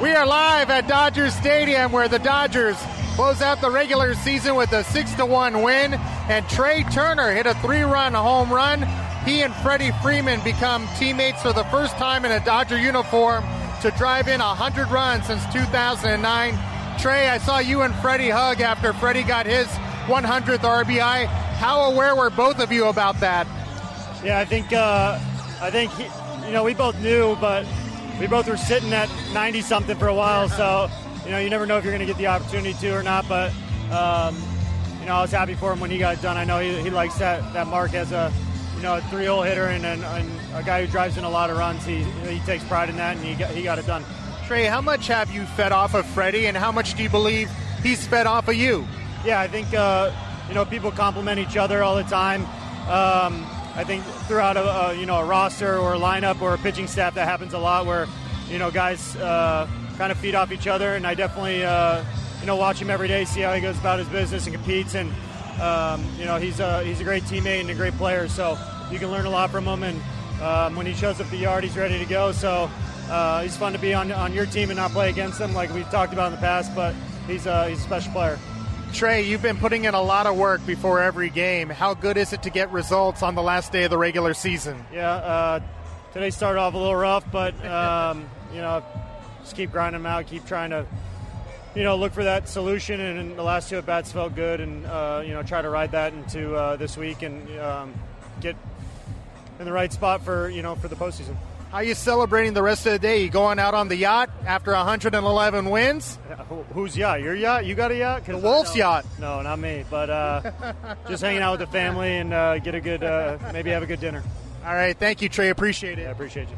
We are live at Dodger Stadium where the Dodgers close out the regular season with a 6 to 1 win and Trea Turner hit a 3-run home run. He and Freddie Freeman become teammates for the first time in a Dodger uniform to drive in 100 runs since 2009. Trea, I saw you and Freddie hug after Freddie got his 100th RBI. How aware were both of you about that? Yeah, I think uh, I think he, you know we both knew, but we both were sitting at 90 something for a while, so you know you never know if you're going to get the opportunity to or not. But um, you know I was happy for him when he got it done. I know he, he likes that that mark as a you know a three hole hitter and, and, and, a guy who drives in a lot of runs. He he takes pride in that, and he got, he got it done. Trea, how much have you fed off of Freddie, and how much do you believe he's fed off of you? Yeah, I think uh, you know people compliment each other all the time. Um, I think throughout a, a, you know a roster or a lineup or a pitching staff that happens a lot where you know guys uh, kind of feed off each other, and I definitely uh, you know watch him every day, see how he goes about his business and competes, and um, you know he's a he's a great teammate and a great player, so you can learn a lot from him, and um, when he shows up the yard, he's ready to go. So uh, he's fun to be on on your team and not play against him like we've talked about in the past, but he's a, he's a special player. Trea, you've been putting in a lot of work before every game. How good is it to get results on the last day of the regular season? Yeah, uh, today started off a little rough, but um, you know, just keep grinding them out, keep trying to, you know, look for that solution. And, the last two at bats felt good, and uh, you know, try to ride that into uh, this week and um, get in the right spot for you know for the postseason. How are you celebrating the rest of the day? You going out on the yacht after 111 wins? Who's yacht? Your yacht? You got a yacht? The Wolf's yacht. No, not me. But uh, just hanging out with the family and uh, get a good, uh, maybe have a good dinner. All right. Thank you, Trea. Appreciate it. I appreciate you.